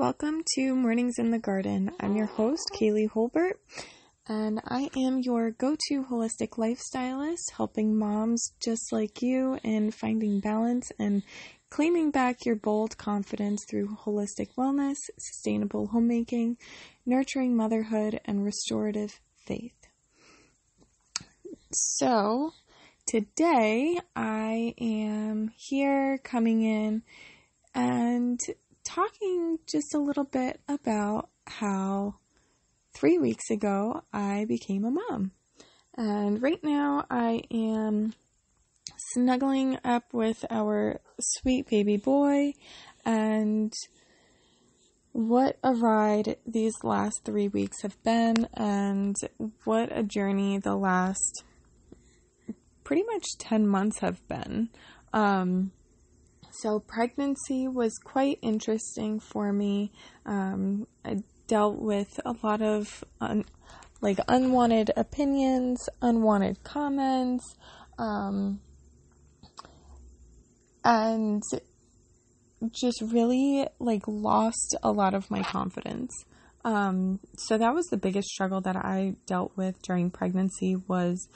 welcome to Mornings in the Garden. I'm your host, Kaylee Holbert, and I am your go to holistic lifestylist, helping moms just like you in finding balance and claiming back your bold confidence through holistic wellness, sustainable homemaking, nurturing motherhood, and restorative faith. So, today I am here coming in and talking just a little bit about how three weeks ago I became a mom. And right now I am snuggling up with our sweet baby boy and what a ride these last three weeks have been and what a journey the last pretty much 10 months have been. Um, so, pregnancy was quite interesting for me. Um, I dealt with a lot of un- like unwanted opinions, unwanted comments, um, and just really like lost a lot of my confidence. Um, so that was the biggest struggle that I dealt with during pregnancy was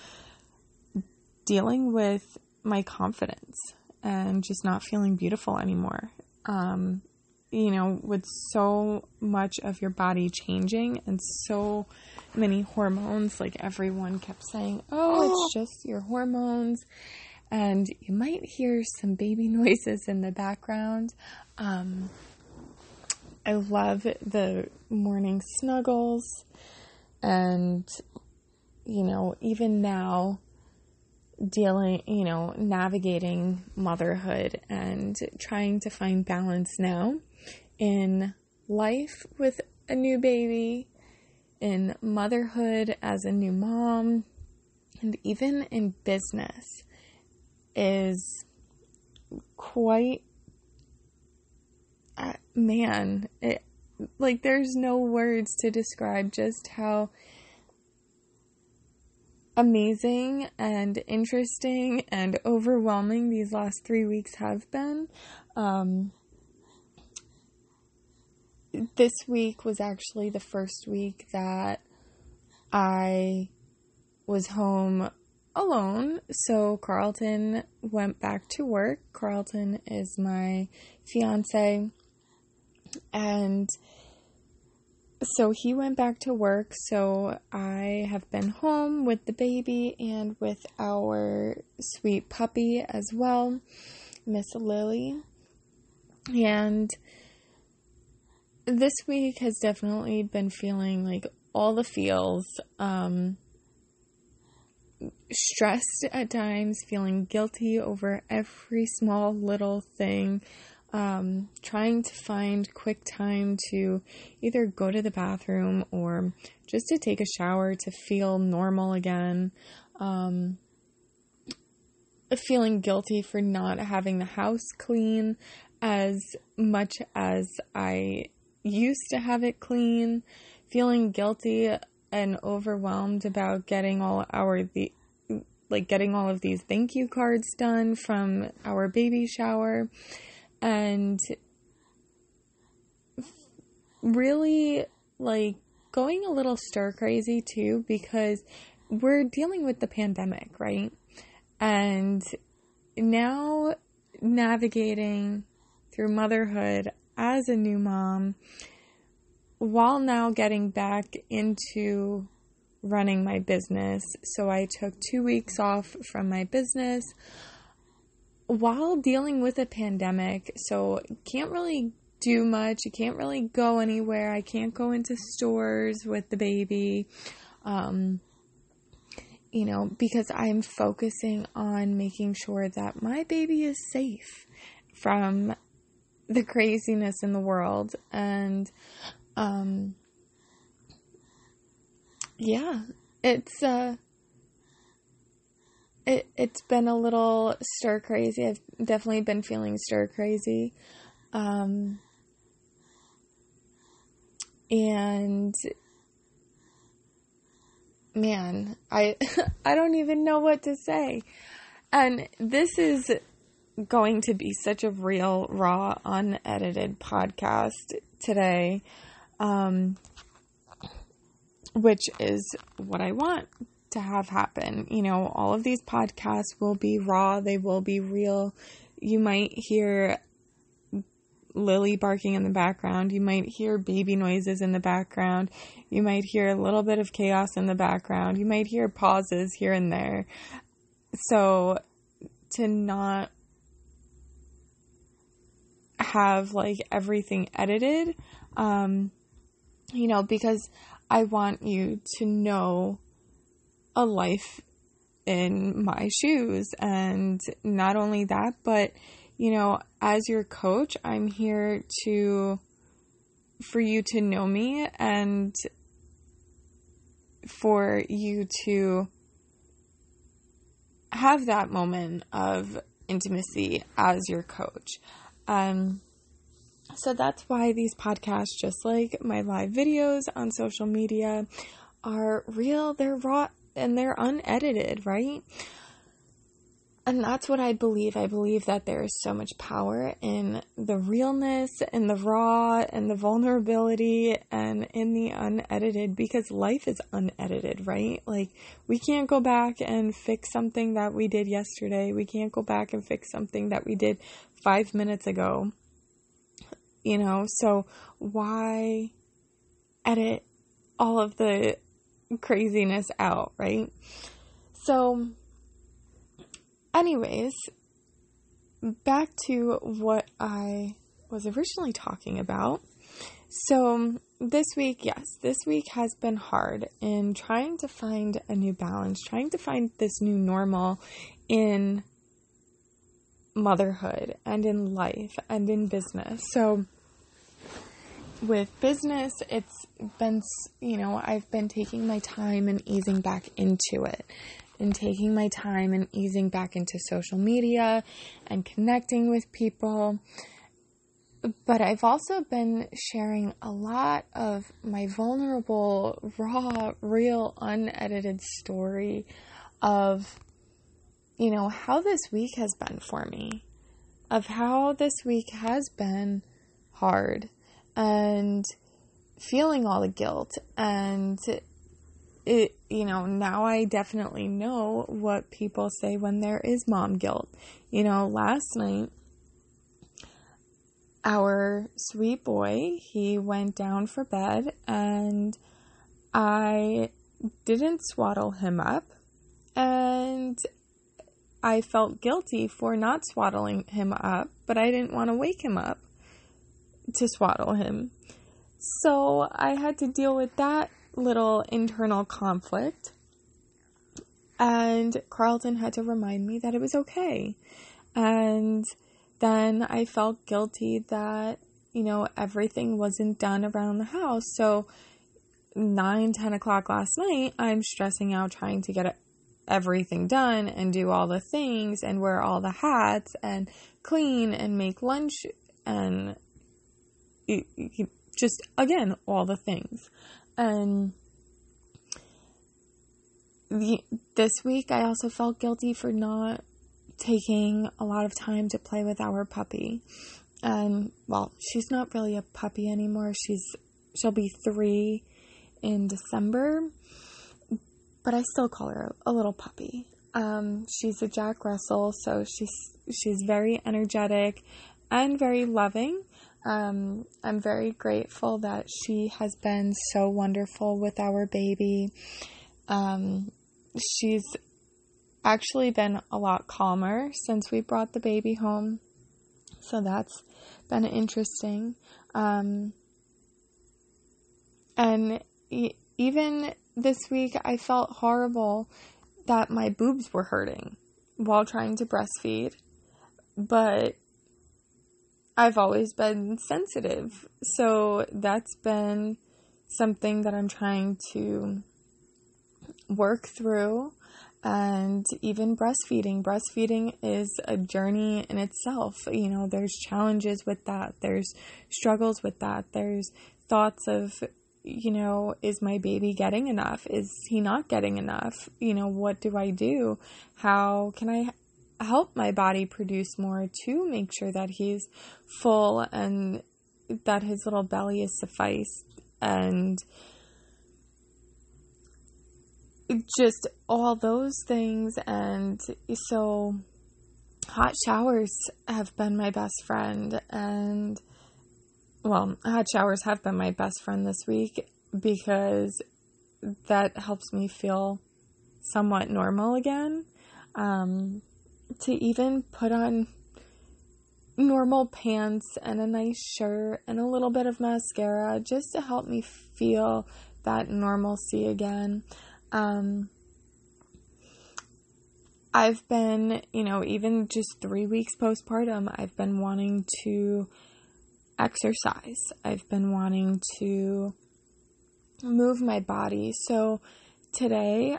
dealing with my confidence and just not feeling beautiful anymore. Um, you know, with so much of your body changing and so many hormones, like everyone kept saying, oh, it's just your hormones. And you might hear some baby noises in the background. Um, I love the morning snuggles. And, you know, even now, dealing, you know, navigating motherhood and trying to find balance now in life with a new baby, in motherhood as a new mom, and even in business is quite uh, man it like there's no words to describe just how amazing and interesting and overwhelming these last three weeks have been. Um, this week was actually the first week that I was home alone. So Carlton went back to work. Carlton is my fiance. And so he went back to work, so I have been home with the baby and with our sweet puppy as well, Miss Lily. And this week has definitely been feeling like all the feels. Um, stressed at times, feeling guilty over every small little thing um, trying to find quick time to either go to the bathroom or just to take a shower to feel normal again. Um, feeling guilty for not having the house clean as much as I used to have it clean. Feeling guilty and overwhelmed about getting all our the like getting all of these thank you cards done from our baby shower and really like going a little stir crazy too because we're dealing with the pandemic, right? And now navigating through motherhood as a new mom while now getting back into running my business. So I took two weeks off from my business while dealing with a pandemic, so can't really do much. You can't really go anywhere. I can't go into stores with the baby. Um, you know, because I'm focusing on making sure that my baby is safe from the craziness in the world. And, um, yeah, it's, uh, it it's been a little stir crazy. I've definitely been feeling stir crazy. Um, and man, I I don't even know what to say. And this is going to be such a real, raw, unedited podcast today, um, which is what I want to have happen. You know, all of these podcasts will be raw, they will be real. You might hear Lily barking in the background. You might hear baby noises in the background. You might hear a little bit of chaos in the background. You might hear pauses here and there. So, to not have like everything edited, um, you know, because I want you to know a life in my shoes. And not only that, but you know, as your coach, I'm here to, for you to know me and for you to have that moment of intimacy as your coach. Um, so that's why these podcasts, just like my live videos on social media, are real, they're raw, and they're unedited, right? And that's what I believe. I believe that there is so much power in the realness and the raw and the vulnerability and in the unedited because life is unedited, right? Like, we can't go back and fix something that we did yesterday. We can't go back and fix something that we did five minutes ago. You know, so why edit all of the craziness out, right? So, anyways, back to what I was originally talking about. So, this week, yes, this week has been hard in trying to find a new balance, trying to find this new normal in motherhood and in life and in business. So, with business, it's been, you know, I've been taking my time and easing back into it and taking my time and easing back into social media and connecting with people. But I've also been sharing a lot of my vulnerable, raw, real, unedited story of, you know, how this week has been for me, of how this week has been hard and feeling all the guilt. And it you know now i definitely know what people say when there is mom guilt. You know last night our sweet boy he went down for bed and i didn't swaddle him up and i felt guilty for not swaddling him up but i didn't want to wake him up to swaddle him so i had to deal with that little internal conflict. And Carlton had to remind me that it was okay. And then I felt guilty that, you know, everything wasn't done around the house. So, 9, 10 o'clock last night, I'm stressing out trying to get everything done and do all the things and wear all the hats and clean and make lunch and just, again, all the things. And the, this week, I also felt guilty for not taking a lot of time to play with our puppy. And well, she's not really a puppy anymore. She's she'll be three in December, but I still call her a little puppy. Um, she's a Jack Russell, so she's she's very energetic and very loving. Um, I'm very grateful that she has been so wonderful with our baby. Um, she's actually been a lot calmer since we brought the baby home. So that's been interesting. Um, and e- even this week, I felt horrible that my boobs were hurting while trying to breastfeed. But I've always been sensitive. So that's been something that I'm trying to work through. And even breastfeeding. Breastfeeding is a journey in itself. You know, there's challenges with that, there's struggles with that, there's thoughts of, you know, is my baby getting enough? Is he not getting enough? You know, what do I do? How can I help my body produce more to make sure that he's full and that his little belly is sufficed and just all those things. And so hot showers have been my best friend. And well hot showers have been my best friend this week because that helps me feel somewhat normal again. Um, to even put on normal pants and a nice shirt and a little bit of mascara just to help me feel that normalcy again. Um, I've been, you know, even just three weeks postpartum, I've been wanting to exercise. I've been wanting to move my body. So today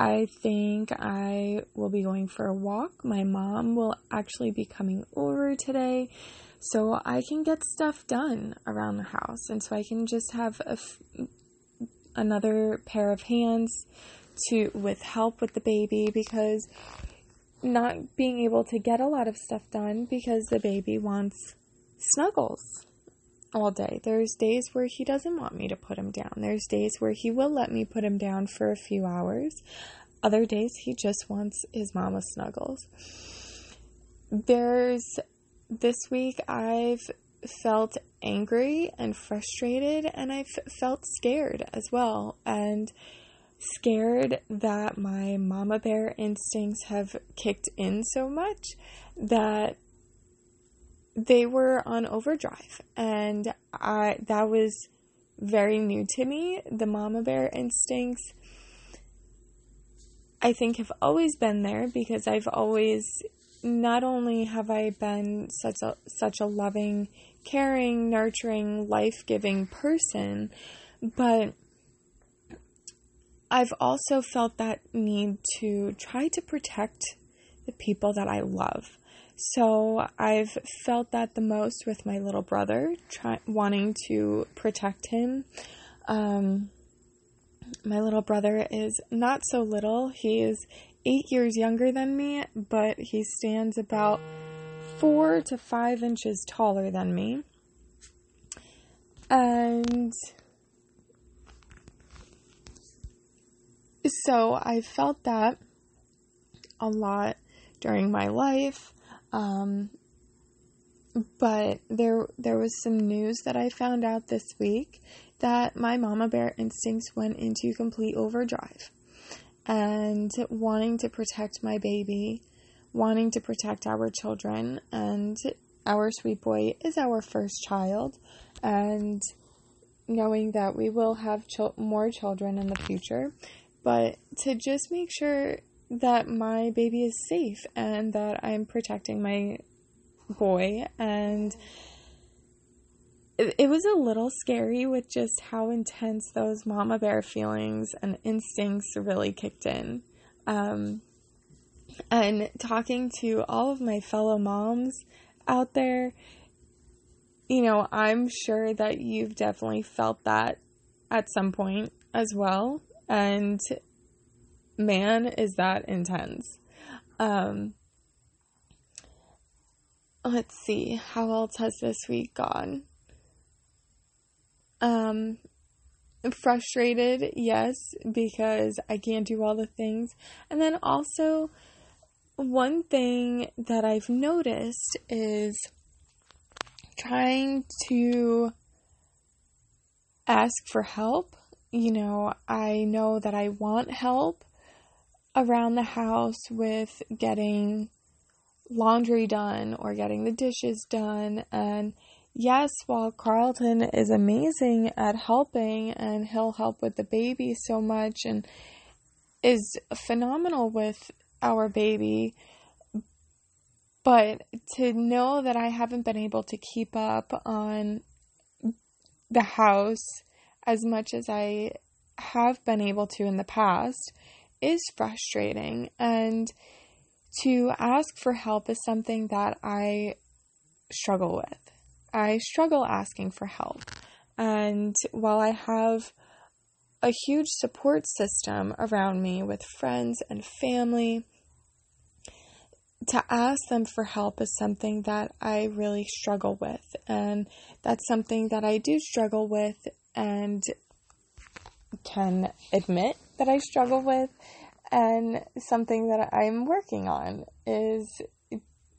I think I will be going for a walk. My mom will actually be coming over today so I can get stuff done around the house and so I can just have a f- another pair of hands to with help with the baby because not being able to get a lot of stuff done because the baby wants snuggles all day. There's days where he doesn't want me to put him down. There's days where he will let me put him down for a few hours. Other days he just wants his mama snuggles. There's this week I've felt angry and frustrated and I've felt scared as well and scared that my mama bear instincts have kicked in so much that they were on overdrive and I that was very new to me. The mama bear instincts I think have always been there because I've always not only have I been such a such a loving, caring, nurturing, life-giving person, but I've also felt that need to try to protect the people that I love. So I've felt that the most with my little brother, try, wanting to protect him. Um, my little brother is not so little. He is eight years younger than me, but he stands about four to five inches taller than me. And so I felt that a lot during my life. Um, but there there was some news that I found out this week that my mama bear instincts went into complete overdrive. And wanting to protect my baby, wanting to protect our children, and our sweet boy is our first child, and knowing that we will have ch- more children in the future, but to just make sure that my baby is safe and that I'm protecting my boy and it, it was a little scary with just how intense those mama bear feelings and instincts really kicked in. Um, and talking to all of my fellow moms out there, you know, I'm sure that you've definitely felt that at some point as well. And man, is that intense. Um, let's see, how else has this week gone? Um, frustrated, yes, because I can't do all the things. And then also, one thing that I've noticed is trying to ask for help. You know, I know that I want help, around the house with getting laundry done or getting the dishes done. And yes, while Carlton is amazing at helping and he'll help with the baby so much and is phenomenal with our baby, but to know that I haven't been able to keep up on the house as much as I have been able to in the past is frustrating and to ask for help is something that I struggle with. I struggle asking for help. And while I have a huge support system around me with friends and family, to ask them for help is something that I really struggle with. And that's something that I do struggle with and can admit that I struggle with. And something that I'm working on is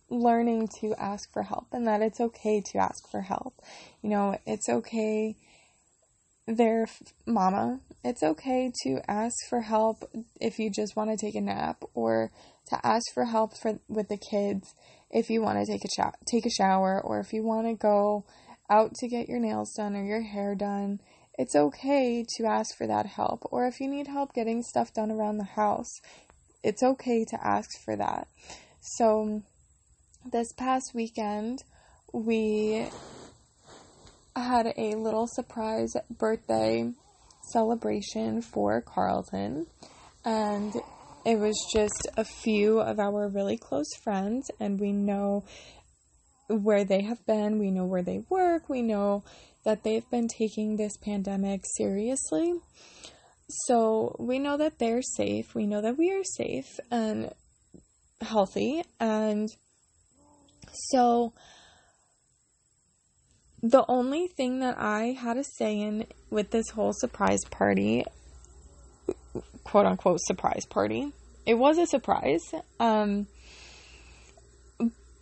learning to ask for help and that it's okay to ask for help. You know, it's okay their mama. It's okay to ask for help if you just want to take a nap or to ask for help for with the kids if you want to take a sh- take a shower or if you want to go out to get your nails done or your hair done. It's okay to ask for that help or if you need help getting stuff done around the house. It's okay to ask for that. So this past weekend we had a little surprise birthday celebration for Carlton, and it was just a few of our really close friends, and we know where they have been, we know where they work, we know that they've been taking this pandemic seriously. So we know that they're safe, we know that we are safe and healthy, and so the only thing that I had a say in with this whole surprise party, quote unquote surprise party, it was a surprise. Um,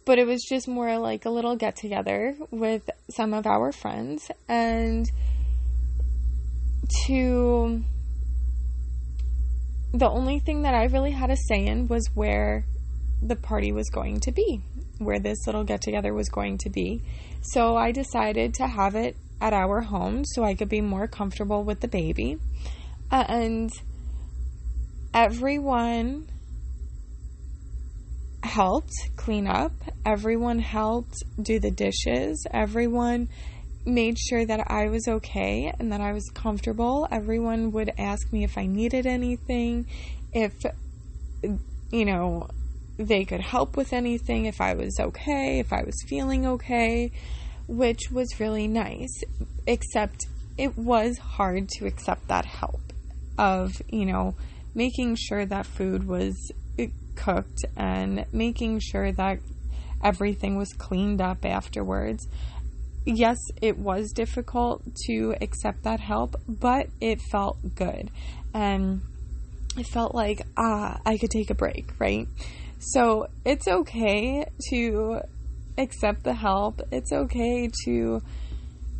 but it was just more like a little get together with some of our friends and to the only thing that I really had a say in was where the party was going to be, where this little get together was going to be. So I decided to have it at our home so I could be more comfortable with the baby. And everyone helped clean up, everyone helped do the dishes, everyone made sure that I was okay and that I was comfortable. Everyone would ask me if I needed anything, if, you know, they could help with anything if I was okay, if I was feeling okay, which was really nice. Except it was hard to accept that help of, you know, making sure that food was cooked and making sure that everything was cleaned up afterwards. Yes, it was difficult to accept that help, but it felt good. And it felt like, ah, I could take a break, right? So it's okay to accept the help. It's okay to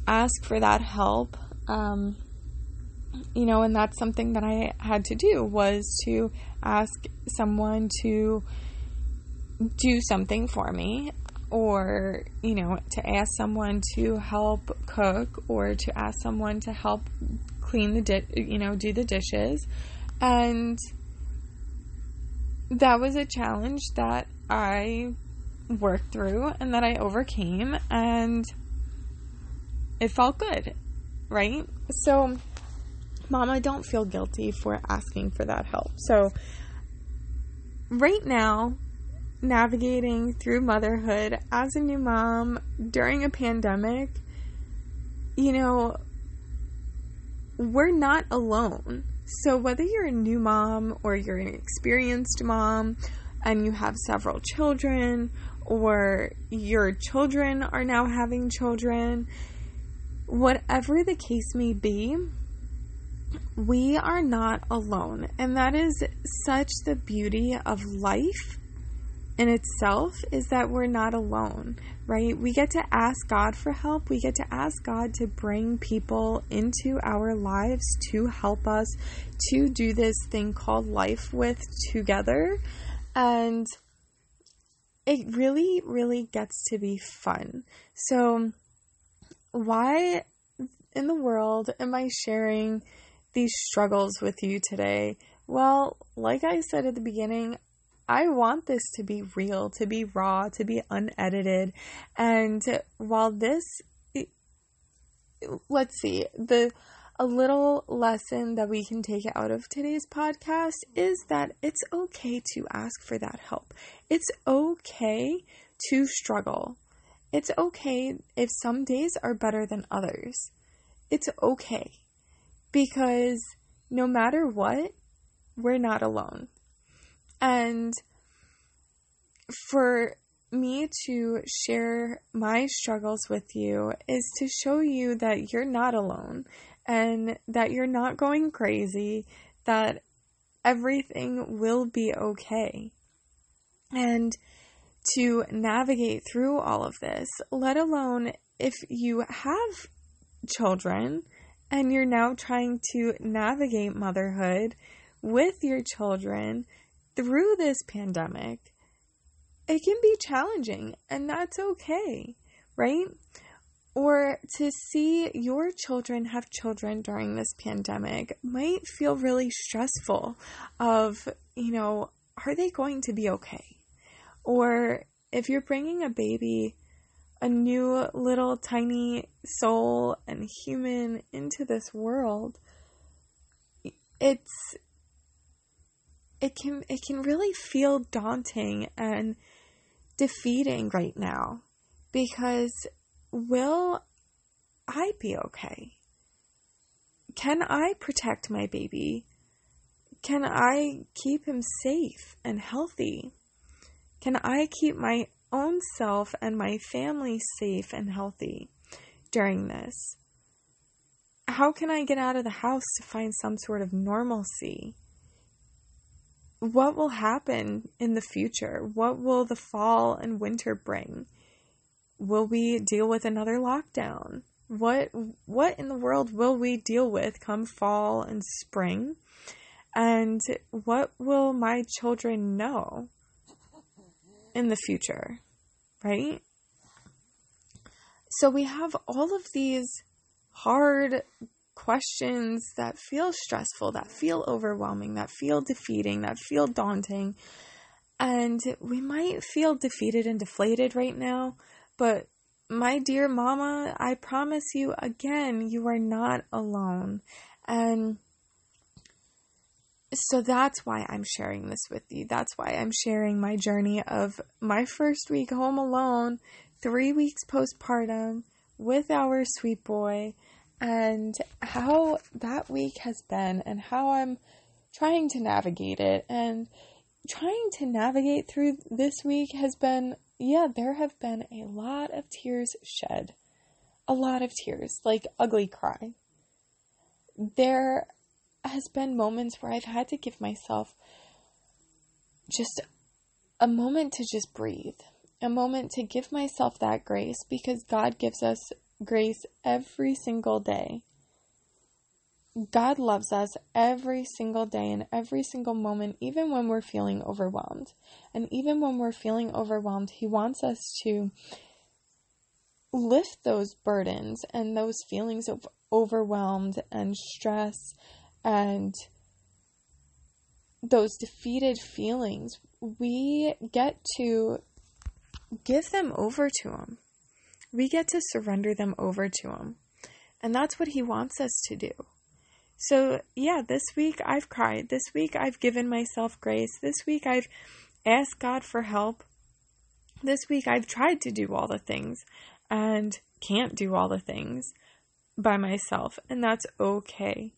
ask for that help. Um, you know, and that's something that I had to do was to ask someone to do something for me or you know to ask someone to help cook or to ask someone to help clean the di- you know do the dishes and that was a challenge that I worked through and that I overcame, and it felt good, right? So, Mama, don't feel guilty for asking for that help. So, right now, navigating through motherhood as a new mom during a pandemic, you know, we're not alone. So, whether you're a new mom or you're an experienced mom and you have several children, or your children are now having children, whatever the case may be, we are not alone. And that is such the beauty of life in itself is that we're not alone, right? We get to ask God for help. We get to ask God to bring people into our lives to help us to do this thing called life with together. And it really, really gets to be fun. So, why in the world am I sharing these struggles with you today? Well, like I said at the beginning, I want this to be real, to be raw, to be unedited. And while this, let's see, the a little lesson that we can take out of today's podcast is that it's okay to ask for that help. It's okay to struggle. It's okay if some days are better than others. It's okay because no matter what, we're not alone. And for me to share my struggles with you is to show you that you're not alone and that you're not going crazy, that everything will be okay. And to navigate through all of this, let alone if you have children and you're now trying to navigate motherhood with your children through this pandemic, it can be challenging and that's okay, right? Or to see your children have children during this pandemic might feel really stressful of, you know, are they going to be okay? Or if you're bringing a baby a new little tiny soul and human into this world it's it can it can really feel daunting and defeating right now because will I be okay? Can I protect my baby? Can I keep him safe and healthy? Can I keep my own self and my family safe and healthy during this? How can I get out of the house to find some sort of normalcy? What will happen in the future? What will the fall and winter bring? Will we deal with another lockdown? What what in the world will we deal with come fall and spring? And what will my children know? In the future, right? So we have all of these hard questions that feel stressful, that feel overwhelming, that feel defeating, that feel daunting. And we might feel defeated and deflated right now, but my dear mama, I promise you again, you are not alone. And so that's why I'm sharing this with you. That's why I'm sharing my journey of my first week home alone, three weeks postpartum with our sweet boy, and how that week has been, and how I'm trying to navigate it. And trying to navigate through this week has been, yeah, there have been a lot of tears shed. A lot of tears, like ugly cry. There has been moments where I've had to give myself just a moment to just breathe, a moment to give myself that grace because God gives us grace every single day. God loves us every single day and every single moment, even when we're feeling overwhelmed. And even when we're feeling overwhelmed, He wants us to lift those burdens and those feelings of overwhelmed and stress and those defeated feelings, we get to give them over to Him. We get to surrender them over to Him. And that's what He wants us to do. So, yeah, this week I've cried. This week I've given myself grace. This week I've asked God for help. This week I've tried to do all the things and can't do all the things by myself, and that's okay.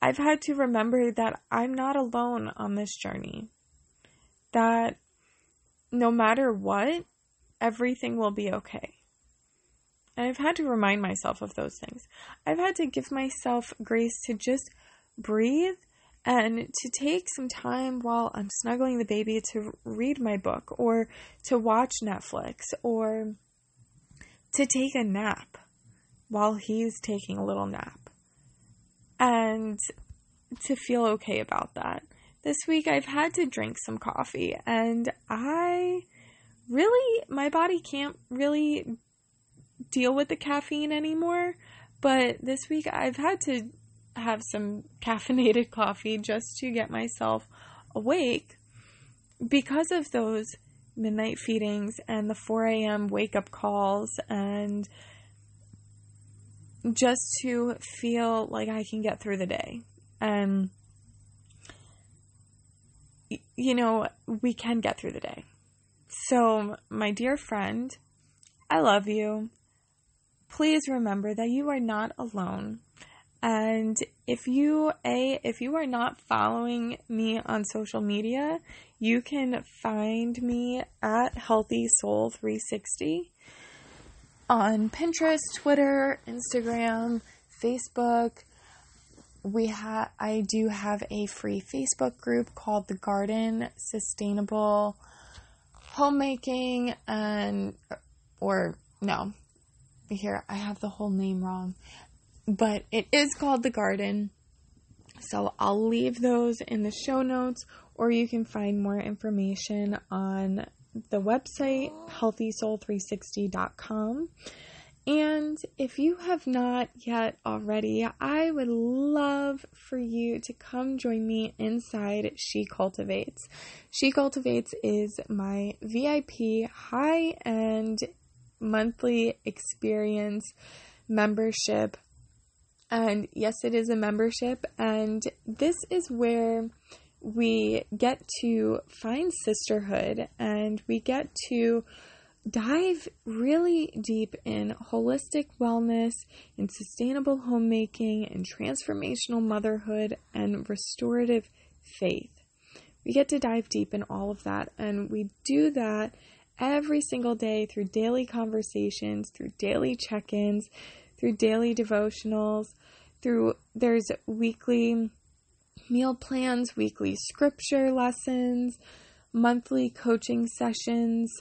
I've had to remember that I'm not alone on this journey. That no matter what, everything will be okay. And I've had to remind myself of those things. I've had to give myself grace to just breathe and to take some time while I'm snuggling the baby to read my book or to watch Netflix or to take a nap while he's taking a little nap and to feel okay about that. This week I've had to drink some coffee and I really, my body can't really deal with the caffeine anymore. But this week I've had to have some caffeinated coffee just to get myself awake because of those midnight feedings and the 4 a.m. wake up calls and just to feel like I can get through the day. Um, and, you know, we can get through the day. So, my dear friend, I love you. Please remember that you are not alone. And if you, A, if you are not following me on social media, you can find me at Healthy Soul 360 on Pinterest, Twitter, Instagram, Facebook. We have I do have a free Facebook group called The Garden Sustainable Homemaking and or no. Here I have the whole name wrong. But it is called The Garden. So I'll leave those in the show notes or you can find more information on the website healthysoul360.com. And if you have not yet already, I would love for you to come join me inside She Cultivates. She Cultivates is my VIP high end monthly experience membership. And yes, it is a membership, and this is where we get to find sisterhood and we get to dive really deep in holistic wellness, in sustainable homemaking, and transformational motherhood and restorative faith. We get to dive deep in all of that, and we do that every single day through daily conversations, through daily check ins, through daily devotionals, through there's weekly meal plans, weekly scripture lessons, monthly coaching sessions.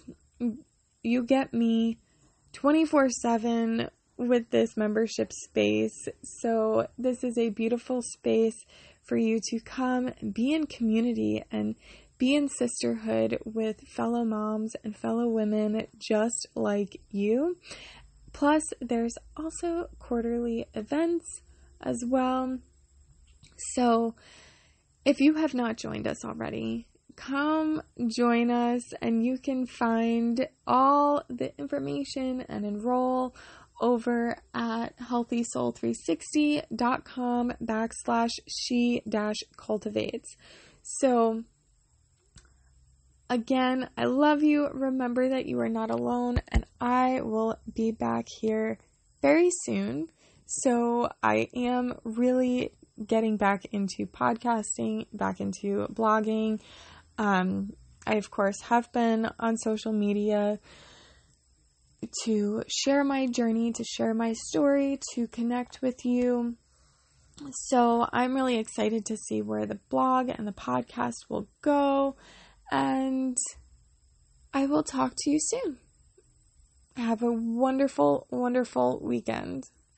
You get me 24 7 with this membership space. So, this is a beautiful space for you to come be in community and be in sisterhood with fellow moms and fellow women just like you. Plus, there's also quarterly events as well. So, if you have not joined us already, come join us and you can find all the information and enroll over at healthysoul360.com backslash she dash cultivates. So, again, I love you. Remember that you are not alone, and I will be back here very soon. So, I am really getting back into podcasting, back into blogging. Um, I, of course, have been on social media to share my journey, to share my story, to connect with you. So I'm really excited to see where the blog and the podcast will go. And I will talk to you soon. Have a wonderful, wonderful weekend.